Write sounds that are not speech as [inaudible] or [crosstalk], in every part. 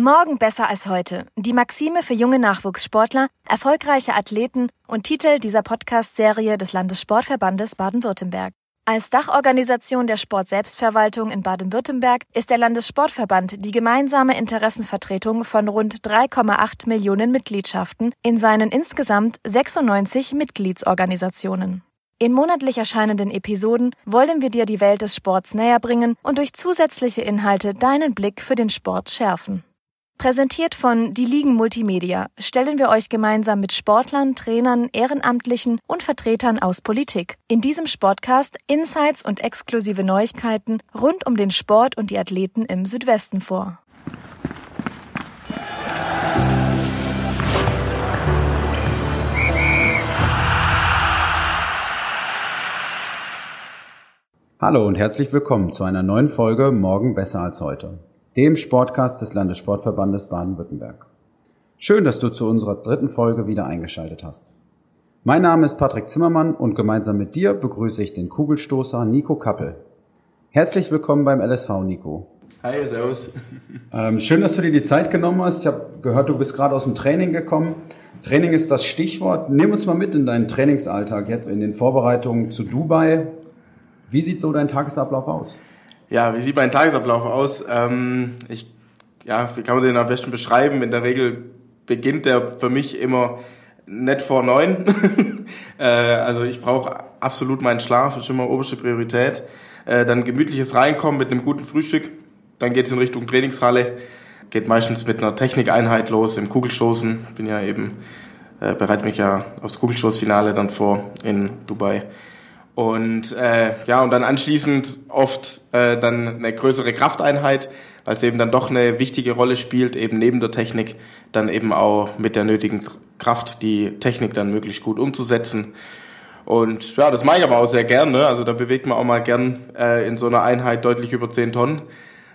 Morgen besser als heute. Die Maxime für junge Nachwuchssportler, erfolgreiche Athleten und Titel dieser Podcast-Serie des Landessportverbandes Baden-Württemberg. Als Dachorganisation der Sportselbstverwaltung in Baden-Württemberg ist der Landessportverband die gemeinsame Interessenvertretung von rund 3,8 Millionen Mitgliedschaften in seinen insgesamt 96 Mitgliedsorganisationen. In monatlich erscheinenden Episoden wollen wir dir die Welt des Sports näher bringen und durch zusätzliche Inhalte deinen Blick für den Sport schärfen. Präsentiert von Die Ligen Multimedia. Stellen wir euch gemeinsam mit Sportlern, Trainern, Ehrenamtlichen und Vertretern aus Politik. In diesem Sportcast Insights und exklusive Neuigkeiten rund um den Sport und die Athleten im Südwesten vor. Hallo und herzlich willkommen zu einer neuen Folge Morgen besser als heute dem Sportcast des Landessportverbandes Baden-Württemberg. Schön, dass du zu unserer dritten Folge wieder eingeschaltet hast. Mein Name ist Patrick Zimmermann und gemeinsam mit dir begrüße ich den Kugelstoßer Nico Kappel. Herzlich willkommen beim LSV, Nico. Hi, servus. Ähm, schön, dass du dir die Zeit genommen hast. Ich habe gehört, du bist gerade aus dem Training gekommen. Training ist das Stichwort. Nimm uns mal mit in deinen Trainingsalltag jetzt in den Vorbereitungen zu Dubai. Wie sieht so dein Tagesablauf aus? Ja, wie sieht mein Tagesablauf aus? Ähm, ich, ja, wie kann man den am besten beschreiben? In der Regel beginnt der für mich immer nicht vor neun. [laughs] äh, also ich brauche absolut meinen Schlaf, ist immer oberste Priorität. Äh, dann gemütliches Reinkommen mit einem guten Frühstück. Dann geht's in Richtung Trainingshalle. Geht meistens mit einer Technikeinheit los im Kugelstoßen. Bin ja eben, äh, bereite mich ja aufs Kugelstoßfinale dann vor in Dubai. Und äh, ja, und dann anschließend oft äh, dann eine größere Krafteinheit, weil es eben dann doch eine wichtige Rolle spielt, eben neben der Technik dann eben auch mit der nötigen Kraft die Technik dann möglichst gut umzusetzen. Und ja, das mache ich aber auch sehr gern. Ne? Also da bewegt man auch mal gern äh, in so einer Einheit deutlich über 10 Tonnen.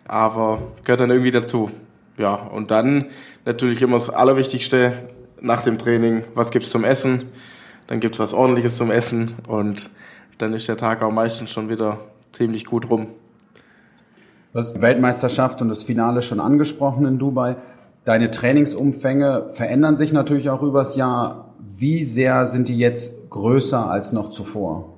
Aber gehört dann irgendwie dazu. Ja, und dann natürlich immer das Allerwichtigste nach dem Training, was gibt's zum Essen? Dann gibt's was ordentliches zum Essen und dann ist der Tag auch meistens schon wieder ziemlich gut rum. Du hast die Weltmeisterschaft und das Finale schon angesprochen in Dubai. Deine Trainingsumfänge verändern sich natürlich auch übers Jahr. Wie sehr sind die jetzt größer als noch zuvor?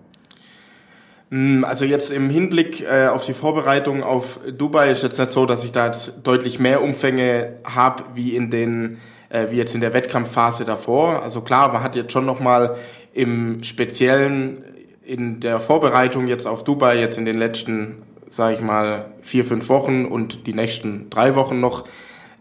Hm, also jetzt im Hinblick äh, auf die Vorbereitung auf Dubai ist jetzt nicht so, dass ich da jetzt deutlich mehr Umfänge habe wie in den äh, wie jetzt in der Wettkampfphase davor. Also klar, man hat jetzt schon noch mal im Speziellen in der Vorbereitung jetzt auf Dubai, jetzt in den letzten, sage ich mal, vier, fünf Wochen und die nächsten drei Wochen noch,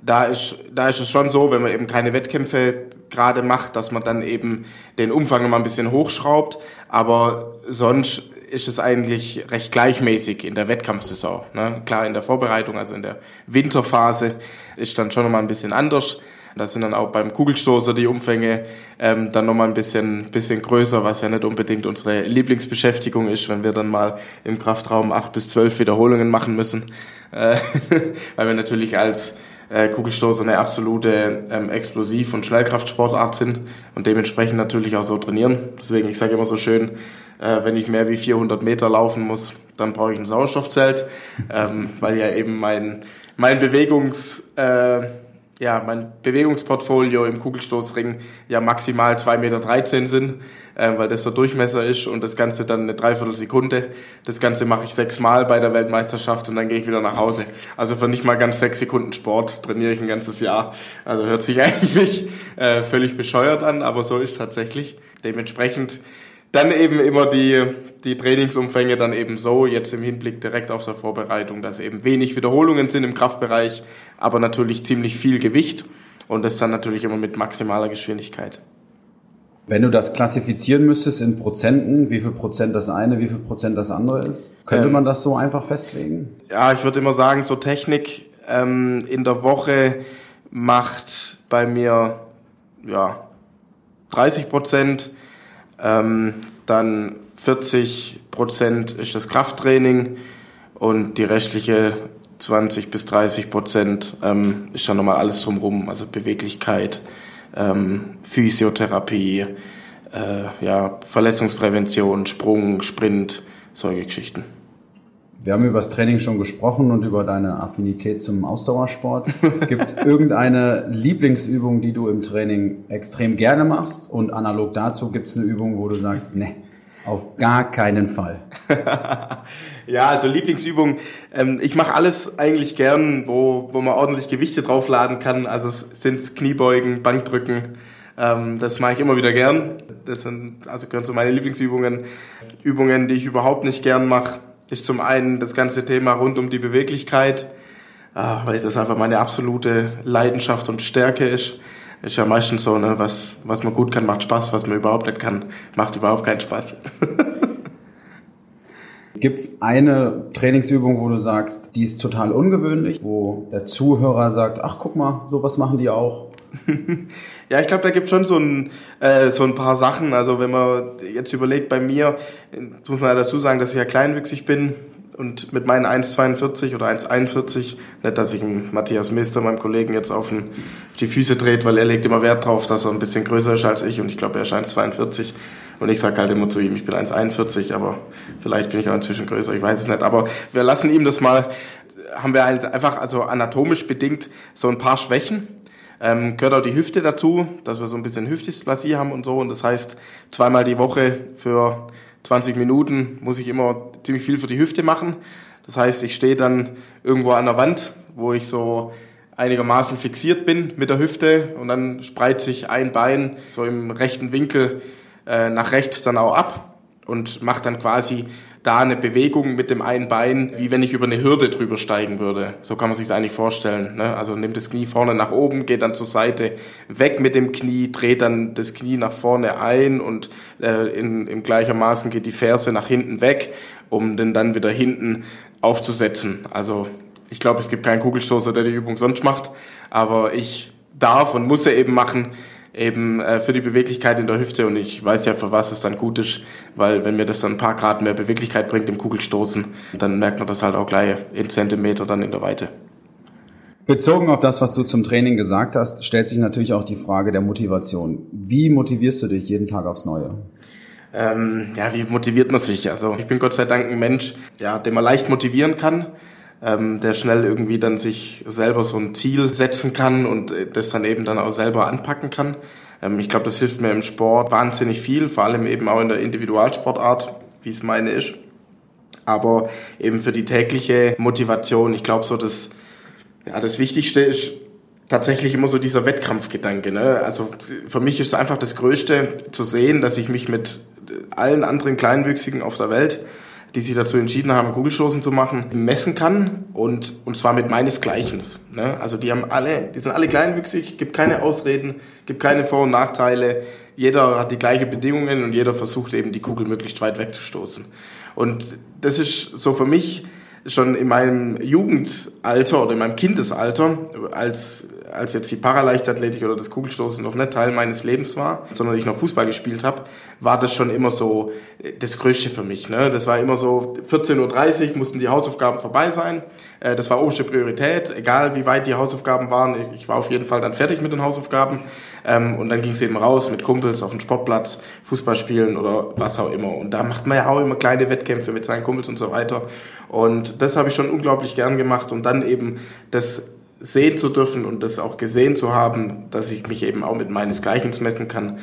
da ist, da ist es schon so, wenn man eben keine Wettkämpfe gerade macht, dass man dann eben den Umfang mal ein bisschen hochschraubt. Aber sonst ist es eigentlich recht gleichmäßig in der Wettkampfsaison. Ne? Klar, in der Vorbereitung, also in der Winterphase, ist dann schon noch mal ein bisschen anders. Da sind dann auch beim Kugelstoßer die Umfänge ähm, dann nochmal ein bisschen, bisschen größer, was ja nicht unbedingt unsere Lieblingsbeschäftigung ist, wenn wir dann mal im Kraftraum acht bis zwölf Wiederholungen machen müssen. Äh, [laughs] weil wir natürlich als äh, Kugelstoßer eine absolute ähm, Explosiv- und Schnellkraftsportart sind und dementsprechend natürlich auch so trainieren. Deswegen, ich sage immer so schön, äh, wenn ich mehr wie 400 Meter laufen muss, dann brauche ich ein Sauerstoffzelt, ähm, weil ja eben mein, mein Bewegungs... Äh, ja, mein Bewegungsportfolio im Kugelstoßring ja maximal 2,13 Meter sind, äh, weil das der Durchmesser ist und das Ganze dann eine Dreiviertelsekunde. Das Ganze mache ich sechsmal bei der Weltmeisterschaft und dann gehe ich wieder nach Hause. Also für nicht mal ganz sechs Sekunden Sport trainiere ich ein ganzes Jahr. Also hört sich [laughs] eigentlich äh, völlig bescheuert an, aber so ist es tatsächlich. Dementsprechend dann eben immer die, die Trainingsumfänge dann eben so, jetzt im Hinblick direkt auf der Vorbereitung, dass eben wenig Wiederholungen sind im Kraftbereich, aber natürlich ziemlich viel Gewicht und das dann natürlich immer mit maximaler Geschwindigkeit. Wenn du das klassifizieren müsstest in Prozenten, wie viel Prozent das eine, wie viel Prozent das andere ist, könnte ähm, man das so einfach festlegen? Ja, ich würde immer sagen, so Technik ähm, in der Woche macht bei mir ja 30 Prozent, ähm, dann 40 Prozent ist das Krafttraining und die restliche 20 bis 30 Prozent ähm, ist dann nochmal alles drumherum, also Beweglichkeit, ähm, Physiotherapie, äh, ja, Verletzungsprävention, Sprung, Sprint, solche Geschichten. Wir haben über das Training schon gesprochen und über deine Affinität zum Ausdauersport. [laughs] Gibt es irgendeine Lieblingsübung, die du im Training extrem gerne machst? Und analog dazu gibt es eine Übung, wo du sagst, ne, auf gar keinen Fall. [laughs] ja, also Lieblingsübung. Ähm, ich mache alles eigentlich gern, wo, wo man ordentlich Gewichte draufladen kann. Also sind Kniebeugen, Bankdrücken. Ähm, das mache ich immer wieder gern. Das sind also gehören zu meinen Lieblingsübungen. Übungen, die ich überhaupt nicht gern mache ist zum einen das ganze Thema rund um die Beweglichkeit, ah, weil das einfach meine absolute Leidenschaft und Stärke ist. Ist ja meistens so, ne, was, was man gut kann, macht Spaß, was man überhaupt nicht kann, macht überhaupt keinen Spaß. [laughs] Gibt es eine Trainingsübung, wo du sagst, die ist total ungewöhnlich, wo der Zuhörer sagt, ach guck mal, sowas machen die auch? [laughs] ja, ich glaube, da gibt schon so ein, äh, so ein paar Sachen. Also wenn man jetzt überlegt, bei mir, muss man ja dazu sagen, dass ich ja kleinwüchsig bin und mit meinen 1,42 oder 1,41, nicht, dass ich Matthias Mister, meinem Kollegen, jetzt auf, den, auf, die Füße dreht, weil er legt immer Wert drauf, dass er ein bisschen größer ist als ich und ich glaube, er ist 1,42 und ich sage halt immer zu ihm, ich bin 1,41, aber vielleicht bin ich auch inzwischen größer, ich weiß es nicht. Aber wir lassen ihm das mal, haben wir halt einfach, also anatomisch bedingt, so ein paar Schwächen ähm, gehört auch die Hüfte dazu, dass wir so ein bisschen Hüftdysplasie haben und so. Und das heißt, zweimal die Woche für 20 Minuten muss ich immer ziemlich viel für die Hüfte machen. Das heißt, ich stehe dann irgendwo an der Wand, wo ich so einigermaßen fixiert bin mit der Hüfte und dann spreizt sich ein Bein so im rechten Winkel äh, nach rechts dann auch ab und macht dann quasi da eine Bewegung mit dem einen Bein, wie wenn ich über eine Hürde drüber steigen würde. So kann man sich eigentlich vorstellen. Ne? Also nimmt das Knie vorne nach oben, geht dann zur Seite weg mit dem Knie, dreht dann das Knie nach vorne ein und äh, in, in gleichermaßen geht die Ferse nach hinten weg, um den dann wieder hinten aufzusetzen. Also ich glaube, es gibt keinen Kugelstoßer, der die Übung sonst macht, aber ich darf und muss sie eben machen, eben äh, für die Beweglichkeit in der Hüfte und ich weiß ja, für was es dann gut ist, weil wenn mir das dann ein paar Grad mehr Beweglichkeit bringt im Kugelstoßen, dann merkt man das halt auch gleich in Zentimeter dann in der Weite. Bezogen auf das, was du zum Training gesagt hast, stellt sich natürlich auch die Frage der Motivation. Wie motivierst du dich jeden Tag aufs Neue? Ähm, ja, wie motiviert man sich? Also ich bin Gott sei Dank ein Mensch, ja, den man leicht motivieren kann ähm, der schnell irgendwie dann sich selber so ein Ziel setzen kann und äh, das dann eben dann auch selber anpacken kann. Ähm, ich glaube, das hilft mir im Sport wahnsinnig viel, vor allem eben auch in der Individualsportart, wie es meine ist. Aber eben für die tägliche Motivation, ich glaube so, dass ja, das Wichtigste ist tatsächlich immer so dieser Wettkampfgedanke. Ne? Also für mich ist es einfach das Größte zu sehen, dass ich mich mit allen anderen Kleinwüchsigen auf der Welt die sich dazu entschieden haben, Kugelstoßen zu machen, messen kann und, und zwar mit meinesgleichen. Ne? Also die haben alle, die sind alle kleinwüchsig, gibt keine Ausreden, gibt keine Vor- und Nachteile. Jeder hat die gleichen Bedingungen und jeder versucht eben die Kugel möglichst weit wegzustoßen. Und das ist so für mich schon in meinem Jugendalter oder in meinem Kindesalter, als, als jetzt die Paraleichtathletik oder das Kugelstoßen noch nicht Teil meines Lebens war, sondern ich noch Fußball gespielt habe, war das schon immer so äh, das Größte für mich. Ne? Das war immer so 14.30 Uhr mussten die Hausaufgaben vorbei sein. Äh, das war oberste Priorität, egal wie weit die Hausaufgaben waren. Ich war auf jeden Fall dann fertig mit den Hausaufgaben. Ähm, und dann ging es eben raus mit Kumpels auf den Sportplatz, Fußball spielen oder was auch immer. Und da macht man ja auch immer kleine Wettkämpfe mit seinen Kumpels und so weiter. Und das habe ich schon unglaublich gern gemacht. Und dann eben das sehen zu dürfen und das auch gesehen zu haben, dass ich mich eben auch mit meinesgleichen messen kann,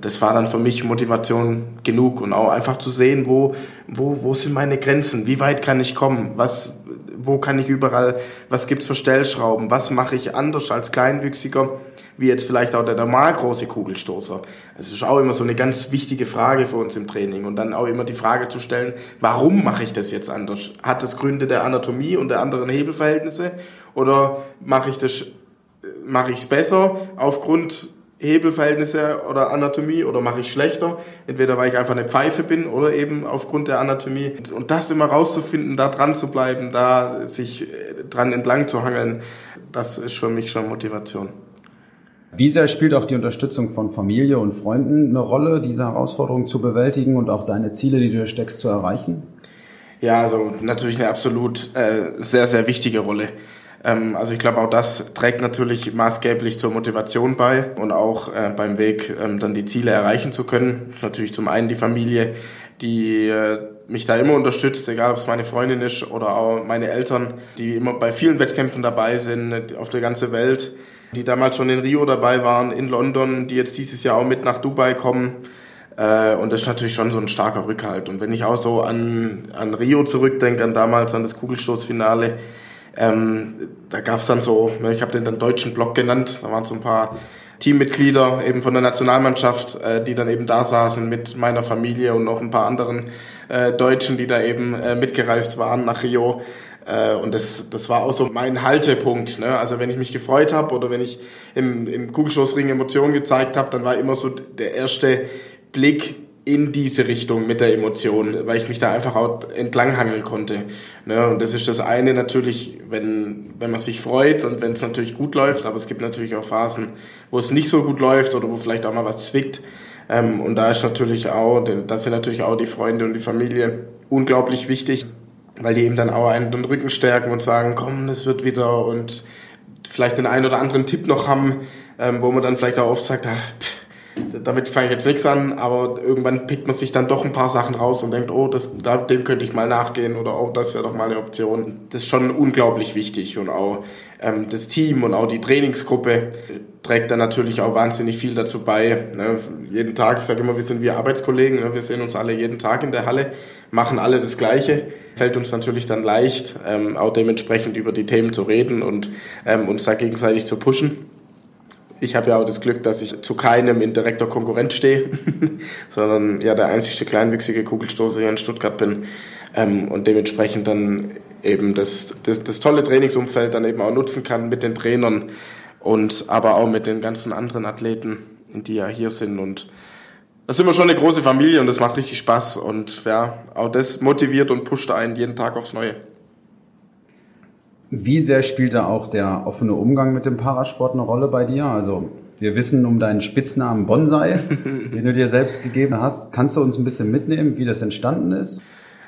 das war dann für mich Motivation genug und auch einfach zu sehen, wo, wo, wo sind meine Grenzen, wie weit kann ich kommen, was, wo kann ich überall, was gibt's für Stellschrauben, was mache ich anders als Kleinwüchsiger, wie jetzt vielleicht auch der normal große Kugelstoßer. Das ist auch immer so eine ganz wichtige Frage für uns im Training und dann auch immer die Frage zu stellen, warum mache ich das jetzt anders? Hat das Gründe der Anatomie und der anderen Hebelverhältnisse oder mache ich das mache ich es besser aufgrund Hebelverhältnisse oder Anatomie oder mache ich schlechter? Entweder weil ich einfach eine Pfeife bin oder eben aufgrund der Anatomie. Und das immer rauszufinden, da dran zu bleiben, da sich äh, dran entlang zu hangeln, das ist für mich schon Motivation. Wie sehr spielt auch die Unterstützung von Familie und Freunden eine Rolle, diese Herausforderung zu bewältigen und auch deine Ziele, die du steckst, zu erreichen? Ja, also natürlich eine absolut äh, sehr, sehr wichtige Rolle. Ähm, also ich glaube, auch das trägt natürlich maßgeblich zur Motivation bei und auch äh, beim Weg, ähm, dann die Ziele erreichen zu können. Natürlich zum einen die Familie, die äh, mich da immer unterstützt, egal ob es meine Freundin ist oder auch meine Eltern, die immer bei vielen Wettkämpfen dabei sind, auf der ganzen Welt, die damals schon in Rio dabei waren, in London, die jetzt dieses Jahr auch mit nach Dubai kommen. Äh, und das ist natürlich schon so ein starker Rückhalt. Und wenn ich auch so an, an Rio zurückdenke, an damals, an das Kugelstoßfinale, ähm, da gab es dann so, ich habe den dann deutschen Block genannt, da waren so ein paar Teammitglieder eben von der Nationalmannschaft, äh, die dann eben da saßen mit meiner Familie und noch ein paar anderen äh, Deutschen, die da eben äh, mitgereist waren nach Rio. Äh, und das, das war auch so mein Haltepunkt. Ne? Also wenn ich mich gefreut habe oder wenn ich im, im Kugelstoßring Emotionen gezeigt habe, dann war immer so der erste Blick in diese Richtung mit der Emotion, weil ich mich da einfach auch entlanghangeln konnte. Ne? Und das ist das eine natürlich, wenn, wenn man sich freut und wenn es natürlich gut läuft, aber es gibt natürlich auch Phasen, wo es nicht so gut läuft oder wo vielleicht auch mal was zwickt. Ähm, und da ist natürlich auch, da sind natürlich auch die Freunde und die Familie unglaublich wichtig, weil die eben dann auch einen den Rücken stärken und sagen, komm, es wird wieder und vielleicht den einen oder anderen Tipp noch haben, ähm, wo man dann vielleicht auch oft sagt, ach, pff, damit fange ich jetzt nichts an, aber irgendwann pickt man sich dann doch ein paar Sachen raus und denkt, oh, das, dem könnte ich mal nachgehen oder oh, das wäre doch mal eine Option. Das ist schon unglaublich wichtig und auch ähm, das Team und auch die Trainingsgruppe trägt dann natürlich auch wahnsinnig viel dazu bei. Ne? Jeden Tag, ich sage immer, wir sind wie Arbeitskollegen, ne? wir sehen uns alle jeden Tag in der Halle, machen alle das Gleiche. Fällt uns natürlich dann leicht, ähm, auch dementsprechend über die Themen zu reden und ähm, uns da gegenseitig zu pushen. Ich habe ja auch das Glück, dass ich zu keinem in direkter Konkurrenz stehe, [laughs] sondern ja der einzige kleinwüchsige Kugelstoßer hier in Stuttgart bin ähm, und dementsprechend dann eben das, das, das tolle Trainingsumfeld dann eben auch nutzen kann mit den Trainern und aber auch mit den ganzen anderen Athleten, die ja hier sind und das sind wir schon eine große Familie und das macht richtig Spaß und ja, auch das motiviert und pusht einen jeden Tag aufs Neue. Wie sehr spielt da auch der offene Umgang mit dem Parasport eine Rolle bei dir? Also wir wissen um deinen Spitznamen Bonsai, [laughs] den du dir selbst gegeben hast. Kannst du uns ein bisschen mitnehmen, wie das entstanden ist?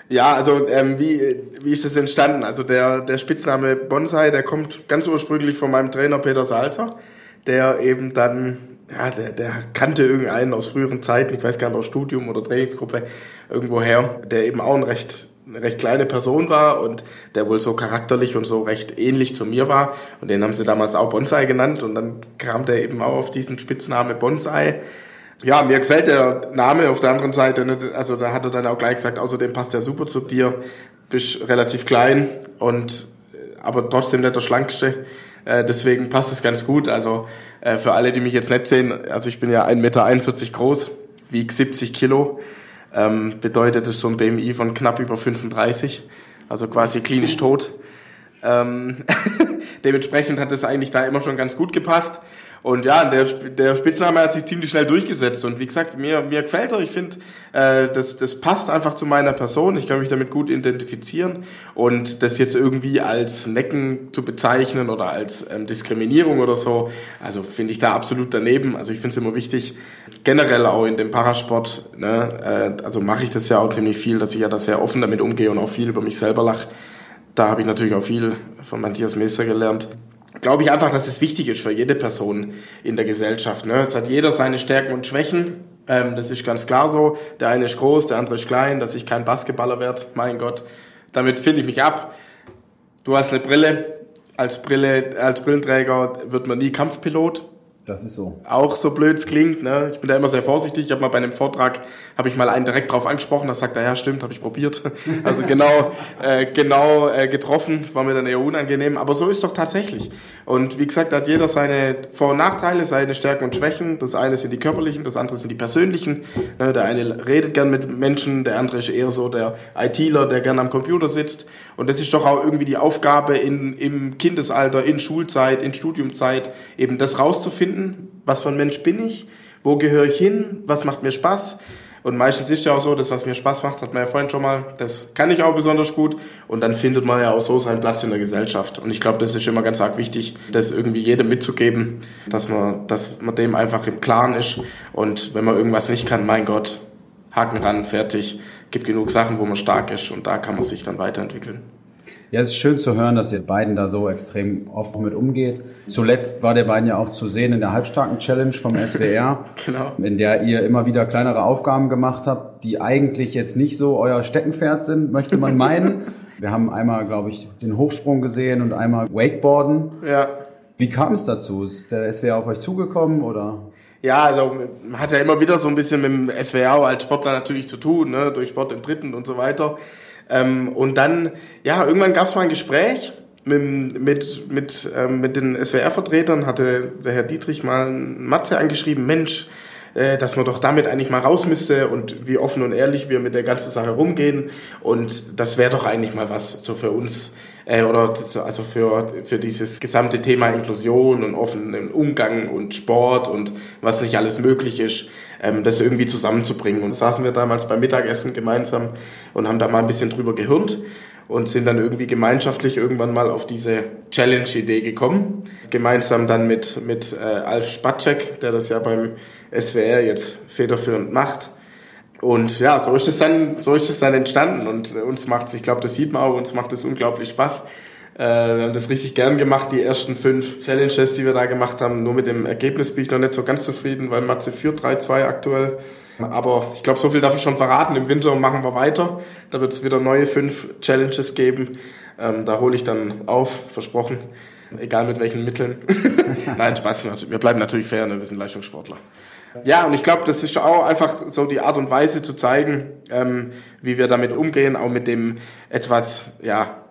Ja, also ähm, wie, wie ist das entstanden? Also der, der Spitzname Bonsai, der kommt ganz ursprünglich von meinem Trainer Peter Salzer, der eben dann, ja, der, der kannte irgendeinen aus früheren Zeiten, ich weiß gar nicht, aus Studium oder Trainingsgruppe, irgendwoher, der eben auch ein recht eine recht kleine Person war und der wohl so charakterlich und so recht ähnlich zu mir war. Und den haben sie damals auch Bonsai genannt und dann kam der eben auch auf diesen Spitzname Bonsai. Ja, mir gefällt der Name auf der anderen Seite. Also da hat er dann auch gleich gesagt, außerdem passt der super zu dir, bist relativ klein und aber trotzdem nicht der schlankste. Äh, deswegen passt es ganz gut. Also äh, für alle, die mich jetzt nicht sehen, also ich bin ja 1,41 Meter groß, wiege 70 Kilo ähm, bedeutet es so ein BMI von knapp über 35, also quasi klinisch tot. Ähm, [laughs] dementsprechend hat es eigentlich da immer schon ganz gut gepasst. Und ja, der, der Spitzname hat sich ziemlich schnell durchgesetzt. Und wie gesagt, mir, mir gefällt er. Ich finde, äh, das, das passt einfach zu meiner Person. Ich kann mich damit gut identifizieren. Und das jetzt irgendwie als Necken zu bezeichnen oder als ähm, Diskriminierung oder so, also finde ich da absolut daneben. Also ich finde es immer wichtig, generell auch in dem Parasport, ne, äh, also mache ich das ja auch ziemlich viel, dass ich ja da sehr offen damit umgehe und auch viel über mich selber lache. Da habe ich natürlich auch viel von Matthias Messer gelernt glaube ich einfach, dass es wichtig ist für jede Person in der Gesellschaft. Ne? Jetzt hat jeder seine Stärken und Schwächen. Ähm, das ist ganz klar so. Der eine ist groß, der andere ist klein, dass ich kein Basketballer werde. Mein Gott, damit finde ich mich ab. Du hast eine Brille. Als Brille, als Brillenträger wird man nie Kampfpilot. Das ist so. Auch so blöd es klingt, ne? Ich bin da immer sehr vorsichtig. Ich habe mal bei einem Vortrag, habe ich mal einen direkt drauf angesprochen, da sagt er, ja stimmt, habe ich probiert. [laughs] Also genau, äh, genau äh, getroffen, war mir dann eher unangenehm. Aber so ist doch tatsächlich. Und wie gesagt, hat jeder seine Vor- und Nachteile, seine Stärken und Schwächen. Das eine sind die körperlichen, das andere sind die persönlichen. Ne? Der eine redet gern mit Menschen, der andere ist eher so der ITler, der gern am Computer sitzt. Und das ist doch auch irgendwie die Aufgabe in, im Kindesalter, in Schulzeit, in Studiumzeit, eben das rauszufinden, was für ein Mensch bin ich, wo gehöre ich hin, was macht mir Spaß. Und meistens ist ja auch so, das, was mir Spaß macht, hat man ja vorhin schon mal, das kann ich auch besonders gut. Und dann findet man ja auch so seinen Platz in der Gesellschaft. Und ich glaube, das ist immer ganz arg wichtig, das irgendwie jedem mitzugeben, dass man, dass man dem einfach im Klaren ist. Und wenn man irgendwas nicht kann, mein Gott, Haken ran, fertig gibt genug Sachen, wo man stark ist und da kann man sich dann weiterentwickeln. Ja, es ist schön zu hören, dass ihr beiden da so extrem offen mit umgeht. Zuletzt war der beiden ja auch zu sehen in der Halbstarken-Challenge vom SWR, [laughs] genau. in der ihr immer wieder kleinere Aufgaben gemacht habt, die eigentlich jetzt nicht so euer Steckenpferd sind, möchte man meinen. [laughs] Wir haben einmal, glaube ich, den Hochsprung gesehen und einmal Wakeboarden. Ja. Wie kam es dazu? Ist der SWR auf euch zugekommen oder? Ja, also man hat ja immer wieder so ein bisschen mit dem SWR als Sportler natürlich zu tun, ne? durch Sport im Dritten und so weiter. Ähm, und dann, ja, irgendwann gab es mal ein Gespräch mit, mit, mit, ähm, mit den SWR-Vertretern, hatte der Herr Dietrich mal Matze angeschrieben, Mensch, äh, dass man doch damit eigentlich mal raus müsste und wie offen und ehrlich wir mit der ganzen Sache rumgehen. Und das wäre doch eigentlich mal was so für uns äh, oder also für, für dieses gesamte Thema Inklusion und offenen Umgang und Sport und was nicht alles möglich ist, ähm, das irgendwie zusammenzubringen. Und saßen wir damals beim Mittagessen gemeinsam und haben da mal ein bisschen drüber gehirnt und sind dann irgendwie gemeinschaftlich irgendwann mal auf diese Challenge-Idee gekommen. Gemeinsam dann mit, mit äh, Alf Spatschek, der das ja beim SWR jetzt federführend macht. Und ja, so ist es dann, so ist es dann entstanden. Und uns macht ich glaube, das sieht man auch, uns macht es unglaublich Spaß. Äh, wir haben das richtig gern gemacht, die ersten fünf Challenges, die wir da gemacht haben. Nur mit dem Ergebnis bin ich noch nicht so ganz zufrieden, weil Matze führt 3-2 aktuell. Aber ich glaube, so viel darf ich schon verraten. Im Winter machen wir weiter. Da wird es wieder neue fünf Challenges geben. Ähm, da hole ich dann auf, versprochen. Egal mit welchen Mitteln. [laughs] Nein, Spaß. Wir bleiben natürlich fair, ne? wir sind Leistungssportler. Ja, und ich glaube, das ist auch einfach so die Art und Weise zu zeigen, ähm, wie wir damit umgehen, auch mit dem etwas, ja,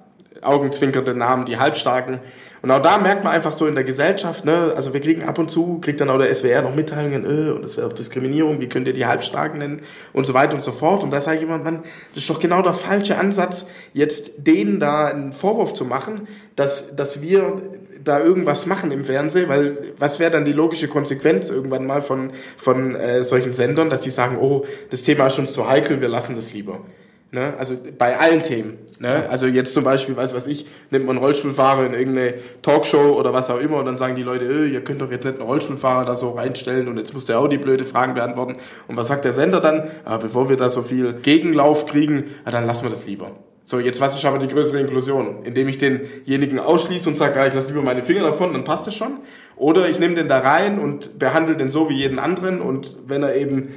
augenzwinkernden Namen, die Halbstarken. Und auch da merkt man einfach so in der Gesellschaft, ne, also wir kriegen ab und zu, kriegt dann auch der SWR noch Mitteilungen, äh, und das wäre auch Diskriminierung, wie könnt ihr die Halbstarken nennen und so weiter und so fort. Und da sage ich immer, man, das ist doch genau der falsche Ansatz, jetzt denen da einen Vorwurf zu machen, dass, dass wir da irgendwas machen im Fernsehen, weil was wäre dann die logische Konsequenz irgendwann mal von, von äh, solchen Sendern, dass die sagen, oh, das Thema ist uns zu heikel, wir lassen das lieber. Ne? Also bei allen Themen. Ne? Also jetzt zum Beispiel, weiß was ich, nimmt man einen Rollstuhlfahrer in irgendeine Talkshow oder was auch immer und dann sagen die Leute, öh, ihr könnt doch jetzt nicht einen Rollstuhlfahrer da so reinstellen und jetzt muss der auch die blöde Fragen beantworten. Und was sagt der Sender dann? Ah, bevor wir da so viel Gegenlauf kriegen, ah, dann lassen wir das lieber. So, jetzt was ist aber die größere Inklusion? Indem ich denjenigen ausschließe und sage, ah, ich lasse lieber meine Finger davon, dann passt es schon. Oder ich nehme den da rein und behandle den so wie jeden anderen und wenn er eben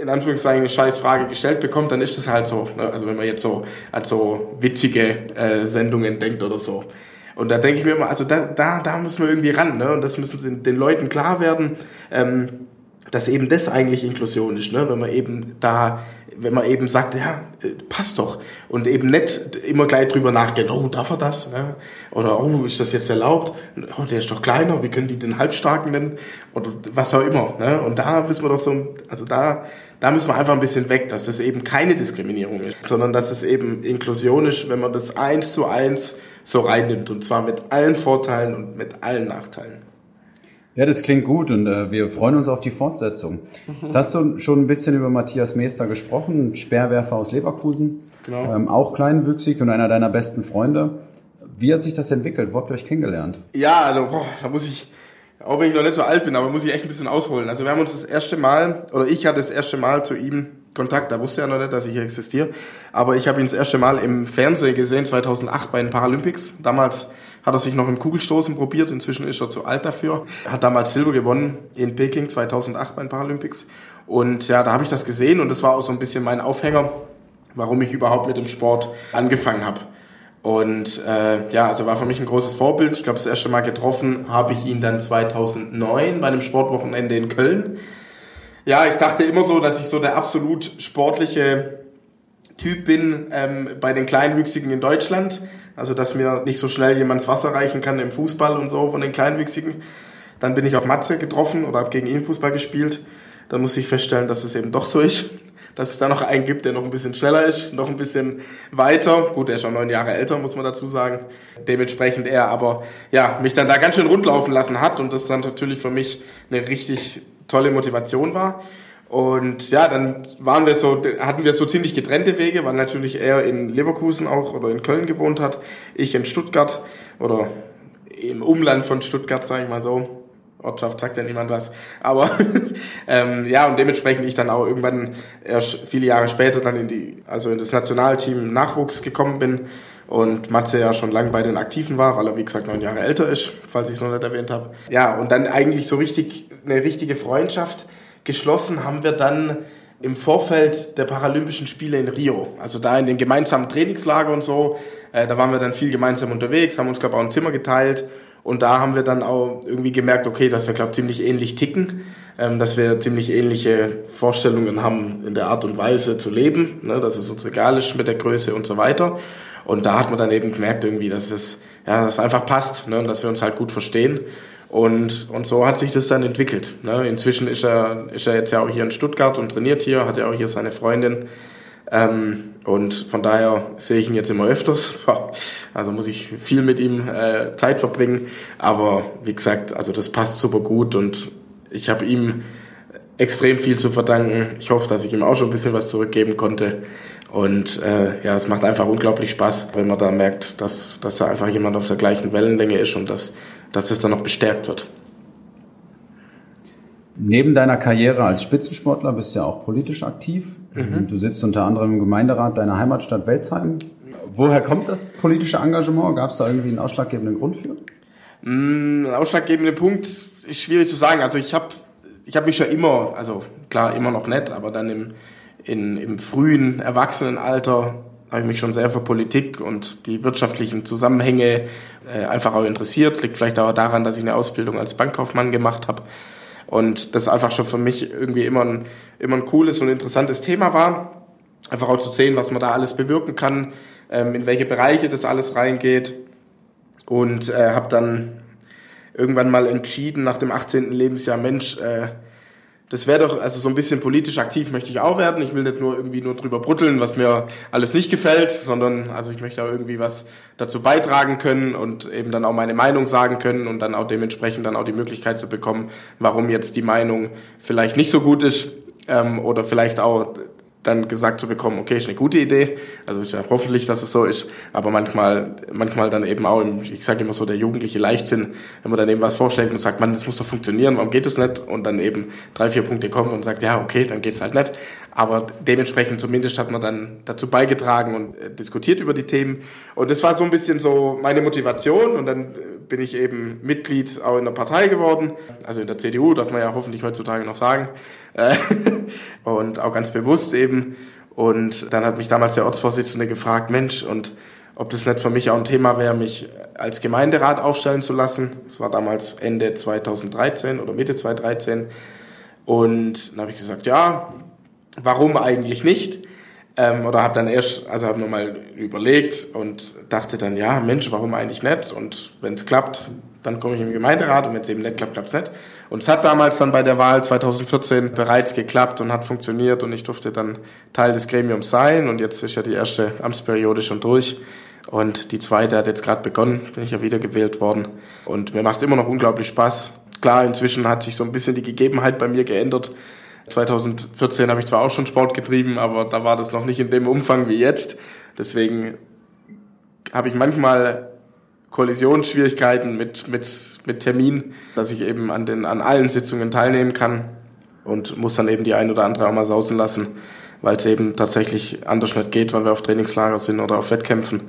in Anführungszeichen eine scheiß Frage gestellt bekommt, dann ist das halt so. Ne? Also wenn man jetzt so an so witzige äh, Sendungen denkt oder so. Und da denke ich mir immer, also da, da, da müssen wir irgendwie ran, ne? Und das müssen den, den Leuten klar werden, ähm, dass eben das eigentlich Inklusion ist, ne? Wenn man eben da wenn man eben sagt, ja, äh, passt doch. Und eben nicht immer gleich drüber nachgehen, oh, darf er das? Ne? Oder, oh, ist das jetzt erlaubt? Oh, der ist doch kleiner, wie können die den Halbstarken nennen? Oder was auch immer. Ne? Und da müssen wir doch so, also da, da müssen wir einfach ein bisschen weg, dass das eben keine Diskriminierung ist, sondern dass es eben Inklusion ist, wenn man das eins zu eins so reinnimmt. Und zwar mit allen Vorteilen und mit allen Nachteilen. Ja, das klingt gut und äh, wir freuen uns auf die Fortsetzung. Mhm. Jetzt hast du schon ein bisschen über Matthias Meester gesprochen, Speerwerfer aus Leverkusen, genau. ähm, auch kleinwüchsig und einer deiner besten Freunde. Wie hat sich das entwickelt? Wo habt ihr euch kennengelernt? Ja, also boah, da muss ich, auch wenn ich noch nicht so alt bin, aber muss ich echt ein bisschen ausholen. Also wir haben uns das erste Mal, oder ich hatte das erste Mal zu ihm Kontakt, da wusste er noch nicht, dass ich hier existiere, aber ich habe ihn das erste Mal im Fernsehen gesehen, 2008 bei den Paralympics. Damals hat er sich noch im Kugelstoßen probiert, inzwischen ist er zu alt dafür. Er hat damals Silber gewonnen in Peking 2008 bei den Paralympics. Und ja, da habe ich das gesehen und das war auch so ein bisschen mein Aufhänger, warum ich überhaupt mit dem Sport angefangen habe. Und äh, ja, also war für mich ein großes Vorbild. Ich glaube, das erste Mal getroffen habe ich ihn dann 2009 bei einem Sportwochenende in Köln. Ja, ich dachte immer so, dass ich so der absolut sportliche Typ bin ähm, bei den Kleinwüchsigen in Deutschland. Also, dass mir nicht so schnell jemand das Wasser reichen kann im Fußball und so von den Kleinwüchsigen. Dann bin ich auf Matze getroffen oder habe gegen ihn Fußball gespielt. Dann muss ich feststellen, dass es eben doch so ist. Dass es da noch einen gibt, der noch ein bisschen schneller ist, noch ein bisschen weiter. Gut, er ist schon neun Jahre älter, muss man dazu sagen. Dementsprechend er aber, ja, mich dann da ganz schön rundlaufen lassen hat und das dann natürlich für mich eine richtig tolle Motivation war. Und ja, dann waren wir so, hatten wir so ziemlich getrennte Wege, weil natürlich er in Leverkusen auch oder in Köln gewohnt hat, ich in Stuttgart oder im Umland von Stuttgart, sage ich mal so. Ortschaft sagt ja niemand was. Aber [laughs] ähm, ja, und dementsprechend ich dann auch irgendwann erst viele Jahre später dann in die, also in das Nationalteam Nachwuchs gekommen bin und Matze ja schon lange bei den Aktiven war, weil er wie gesagt neun Jahre älter ist, falls ich es noch nicht erwähnt habe. Ja, und dann eigentlich so richtig eine richtige Freundschaft geschlossen haben wir dann im Vorfeld der Paralympischen Spiele in Rio. Also da in den gemeinsamen Trainingslager und so, äh, da waren wir dann viel gemeinsam unterwegs, haben uns glaube auch ein Zimmer geteilt und da haben wir dann auch irgendwie gemerkt, okay, dass wir glaube ziemlich ähnlich ticken, ähm, dass wir ziemlich ähnliche Vorstellungen haben in der Art und Weise zu leben, ne, dass es uns egal ist mit der Größe und so weiter. Und da hat man dann eben gemerkt irgendwie, dass es ja, dass es einfach passt ne, und dass wir uns halt gut verstehen. Und, und so hat sich das dann entwickelt. Ne. Inzwischen ist er, ist er jetzt ja auch hier in Stuttgart und trainiert hier, hat ja auch hier seine Freundin. Ähm, und von daher sehe ich ihn jetzt immer öfters. [laughs] Also muss ich viel mit ihm äh, Zeit verbringen. Aber wie gesagt, also das passt super gut und ich habe ihm extrem viel zu verdanken. Ich hoffe, dass ich ihm auch schon ein bisschen was zurückgeben konnte. Und äh, ja, es macht einfach unglaublich Spaß, wenn man da merkt, dass, dass da einfach jemand auf der gleichen Wellenlänge ist und dass, dass das dann noch bestärkt wird. Neben deiner Karriere als Spitzensportler bist du ja auch politisch aktiv. Mhm. Du sitzt unter anderem im Gemeinderat deiner Heimatstadt Welzheim. Woher kommt das politische Engagement? Gab es da irgendwie einen ausschlaggebenden Grund für? Mm, ein ausschlaggebender Punkt ist schwierig zu sagen. Also ich habe ich hab mich schon immer, also klar immer noch nett, aber dann im, in, im frühen Erwachsenenalter habe ich mich schon sehr für Politik und die wirtschaftlichen Zusammenhänge äh, einfach auch interessiert. Liegt vielleicht auch daran, dass ich eine Ausbildung als Bankkaufmann gemacht habe und das einfach schon für mich irgendwie immer ein, immer ein cooles und interessantes Thema war. Einfach auch zu sehen, was man da alles bewirken kann, ähm, in welche Bereiche das alles reingeht. Und äh, habe dann irgendwann mal entschieden, nach dem 18. Lebensjahr, Mensch, äh, das wäre doch, also so ein bisschen politisch aktiv möchte ich auch werden. Ich will nicht nur irgendwie nur drüber brutteln, was mir alles nicht gefällt, sondern also ich möchte auch irgendwie was dazu beitragen können und eben dann auch meine Meinung sagen können und dann auch dementsprechend dann auch die Möglichkeit zu bekommen, warum jetzt die Meinung vielleicht nicht so gut ist ähm, oder vielleicht auch dann gesagt zu bekommen, okay, ist eine gute Idee. Also ich sage hoffentlich, dass es so ist, aber manchmal, manchmal dann eben auch, ich sage immer so, der jugendliche Leichtsinn, wenn man dann eben was vorschlägt und sagt, man, das muss doch funktionieren, warum geht es nicht? Und dann eben drei, vier Punkte kommen und sagt, ja, okay, dann geht es halt nicht. Aber dementsprechend zumindest hat man dann dazu beigetragen und äh, diskutiert über die Themen. Und das war so ein bisschen so meine Motivation. Und dann äh, bin ich eben Mitglied auch in der Partei geworden. Also in der CDU, darf man ja hoffentlich heutzutage noch sagen. Äh, [laughs] und auch ganz bewusst eben. Und dann hat mich damals der Ortsvorsitzende gefragt, Mensch, und ob das nicht für mich auch ein Thema wäre, mich als Gemeinderat aufstellen zu lassen. Das war damals Ende 2013 oder Mitte 2013. Und dann habe ich gesagt, ja, warum eigentlich nicht? Ähm, oder habe dann erst, also habe nochmal überlegt und dachte dann, ja, Mensch, warum eigentlich nicht? Und wenn es klappt, dann komme ich im Gemeinderat und wenn es eben nicht klappt, klappt es nicht. Und es hat damals dann bei der Wahl 2014 bereits geklappt und hat funktioniert und ich durfte dann Teil des Gremiums sein und jetzt ist ja die erste Amtsperiode schon durch. Und die zweite hat jetzt gerade begonnen, bin ich ja wiedergewählt worden. Und mir macht es immer noch unglaublich Spaß. Klar, inzwischen hat sich so ein bisschen die Gegebenheit bei mir geändert. 2014 habe ich zwar auch schon Sport getrieben, aber da war das noch nicht in dem Umfang wie jetzt. Deswegen habe ich manchmal Kollisionsschwierigkeiten mit, mit, mit Termin, dass ich eben an, den, an allen Sitzungen teilnehmen kann und muss dann eben die ein oder andere auch mal sausen lassen, weil es eben tatsächlich anders nicht geht, weil wir auf Trainingslager sind oder auf Wettkämpfen.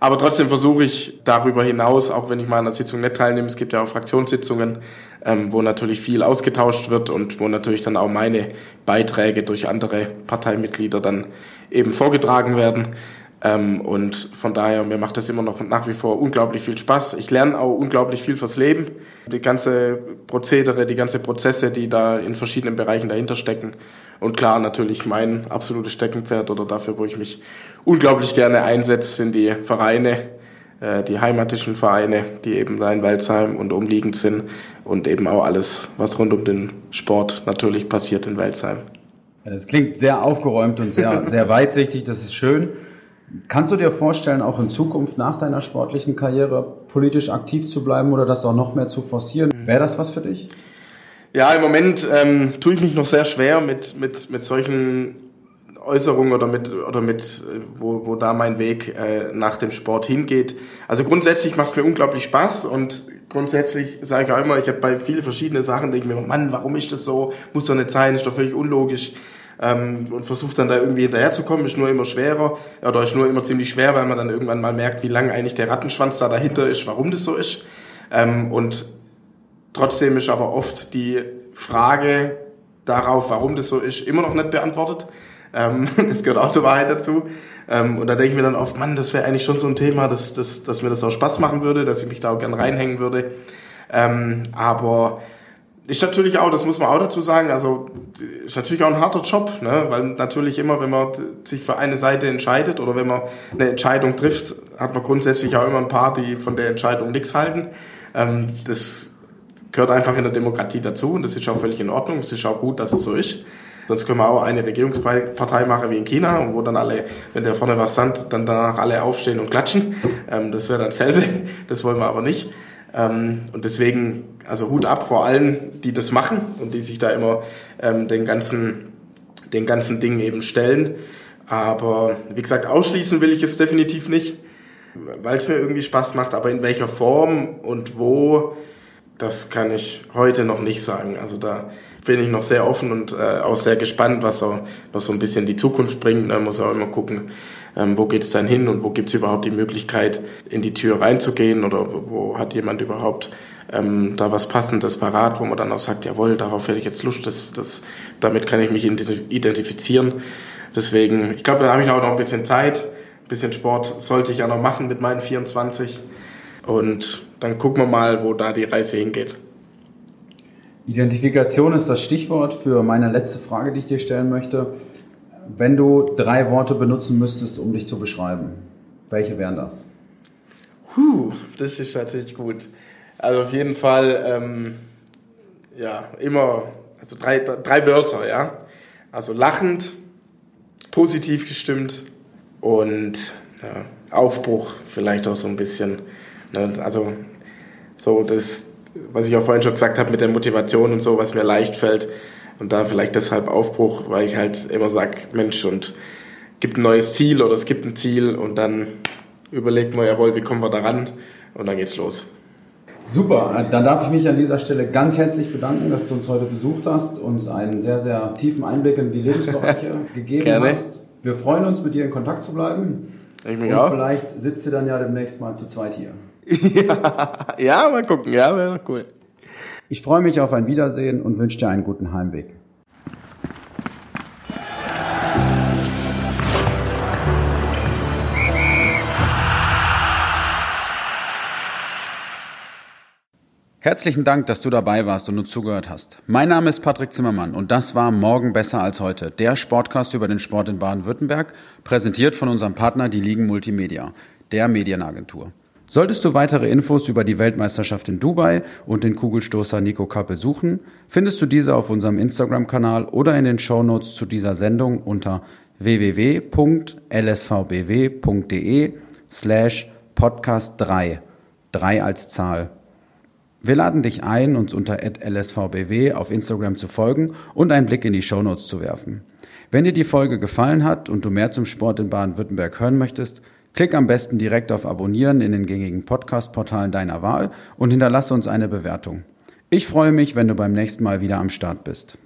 Aber trotzdem versuche ich darüber hinaus, auch wenn ich mal an der Sitzung nicht teilnehme, es gibt ja auch Fraktionssitzungen, ähm, wo natürlich viel ausgetauscht wird und wo natürlich dann auch meine Beiträge durch andere Parteimitglieder dann eben vorgetragen werden. Ähm, und von daher, mir macht das immer noch nach wie vor unglaublich viel Spaß. Ich lerne auch unglaublich viel fürs Leben. Die ganze Prozedere, die ganze Prozesse, die da in verschiedenen Bereichen dahinter stecken. Und klar, natürlich mein absolutes Steckenpferd oder dafür, wo ich mich unglaublich gerne einsetze, sind die Vereine, äh, die heimatischen Vereine, die eben da in Welzheim und umliegend sind und eben auch alles, was rund um den Sport natürlich passiert in Welzheim. Ja, das klingt sehr aufgeräumt und sehr, sehr weitsichtig, das ist schön. Kannst du dir vorstellen, auch in Zukunft nach deiner sportlichen Karriere politisch aktiv zu bleiben oder das auch noch mehr zu forcieren? Wäre das was für dich? Ja, im Moment ähm, tue ich mich noch sehr schwer mit, mit, mit solchen Äußerungen oder mit, oder mit wo, wo da mein Weg äh, nach dem Sport hingeht. Also grundsätzlich macht es mir unglaublich Spaß und grundsätzlich sage ich auch immer, ich habe bei vielen verschiedenen Sachen, denke ich mir, Mann, warum ist das so? Muss doch nicht sein, ist doch völlig unlogisch. ähm, und versucht dann da irgendwie hinterherzukommen, ist nur immer schwerer oder ist nur immer ziemlich schwer, weil man dann irgendwann mal merkt, wie lang eigentlich der Rattenschwanz da dahinter ist, warum das so ist. Ähm, und trotzdem ist aber oft die Frage darauf, warum das so ist, immer noch nicht beantwortet. Ähm, [laughs] das gehört auch zur Wahrheit dazu. Ähm, und da denke ich mir dann oft, Mann, das wäre eigentlich schon so ein Thema, dass, dass, dass mir das auch Spaß machen würde, dass ich mich da auch gern reinhängen würde. Ähm, aber ist natürlich auch, das muss man auch dazu sagen, also ist natürlich auch ein harter Job, ne? weil natürlich immer, wenn man sich für eine Seite entscheidet oder wenn man eine Entscheidung trifft, hat man grundsätzlich auch immer ein paar, die von der Entscheidung nichts halten. Ähm, das gehört einfach in der Demokratie dazu und das ist auch völlig in Ordnung. Es ist auch gut, dass es so ist. Sonst können wir auch eine Regierungspartei machen wie in China, wo dann alle, wenn der vorne was sagt, dann danach alle aufstehen und klatschen. Ähm, das wäre dann selbe. Das wollen wir aber nicht. Ähm, und deswegen, also Hut ab vor allen, die das machen und die sich da immer ähm, den ganzen, den ganzen Dingen eben stellen. Aber wie gesagt, ausschließen will ich es definitiv nicht, weil es mir irgendwie Spaß macht. Aber in welcher Form und wo, das kann ich heute noch nicht sagen. Also da bin ich noch sehr offen und äh, auch sehr gespannt, was auch noch so ein bisschen die Zukunft bringt. Man muss auch immer gucken, ähm, wo geht es dann hin und wo gibt es überhaupt die Möglichkeit, in die Tür reinzugehen oder wo hat jemand überhaupt ähm, da was Passendes parat, wo man dann auch sagt, jawohl, darauf hätte ich jetzt Lust, das, das, damit kann ich mich identifizieren. Deswegen, ich glaube, da habe ich auch noch ein bisschen Zeit. Ein bisschen Sport sollte ich ja noch machen mit meinen 24. Und dann gucken wir mal, wo da die Reise hingeht. Identifikation ist das Stichwort für meine letzte Frage, die ich dir stellen möchte. Wenn du drei Worte benutzen müsstest, um dich zu beschreiben, welche wären das? Huh, das ist natürlich gut. Also auf jeden Fall, ähm, ja, immer, also drei, drei Wörter, ja. Also lachend, positiv gestimmt und ja, Aufbruch vielleicht auch so ein bisschen. Ne? Also so das, was ich auch vorhin schon gesagt habe mit der Motivation und so, was mir leicht fällt. Und da vielleicht deshalb Aufbruch, weil ich halt immer sage, Mensch, und gibt ein neues Ziel oder es gibt ein Ziel und dann überlegt man, jawohl, wie kommen wir da ran? Und dann geht's los. Super, dann darf ich mich an dieser Stelle ganz herzlich bedanken, dass du uns heute besucht hast, uns einen sehr, sehr tiefen Einblick in die Lebensbereiche [laughs] gegeben Gerne. hast. Wir freuen uns, mit dir in Kontakt zu bleiben. Ich mich Und auch. vielleicht sitzt ihr dann ja demnächst mal zu zweit hier. Ja, [laughs] ja, mal gucken, ja, wäre cool. Ich freue mich auf ein Wiedersehen und wünsche dir einen guten Heimweg. Herzlichen Dank, dass du dabei warst und uns zugehört hast. Mein Name ist Patrick Zimmermann und das war Morgen besser als heute, der Sportcast über den Sport in Baden-Württemberg, präsentiert von unserem Partner Die Ligen Multimedia, der Medienagentur. Solltest du weitere Infos über die Weltmeisterschaft in Dubai und den Kugelstoßer Nico Kappe suchen, findest du diese auf unserem Instagram-Kanal oder in den Shownotes zu dieser Sendung unter www.lsvbw.de slash podcast 3, 3 als Zahl. Wir laden dich ein, uns unter lsvbw auf Instagram zu folgen und einen Blick in die Shownotes zu werfen. Wenn dir die Folge gefallen hat und du mehr zum Sport in Baden-Württemberg hören möchtest, Klick am besten direkt auf Abonnieren in den gängigen Podcast-Portalen deiner Wahl und hinterlasse uns eine Bewertung. Ich freue mich, wenn du beim nächsten Mal wieder am Start bist.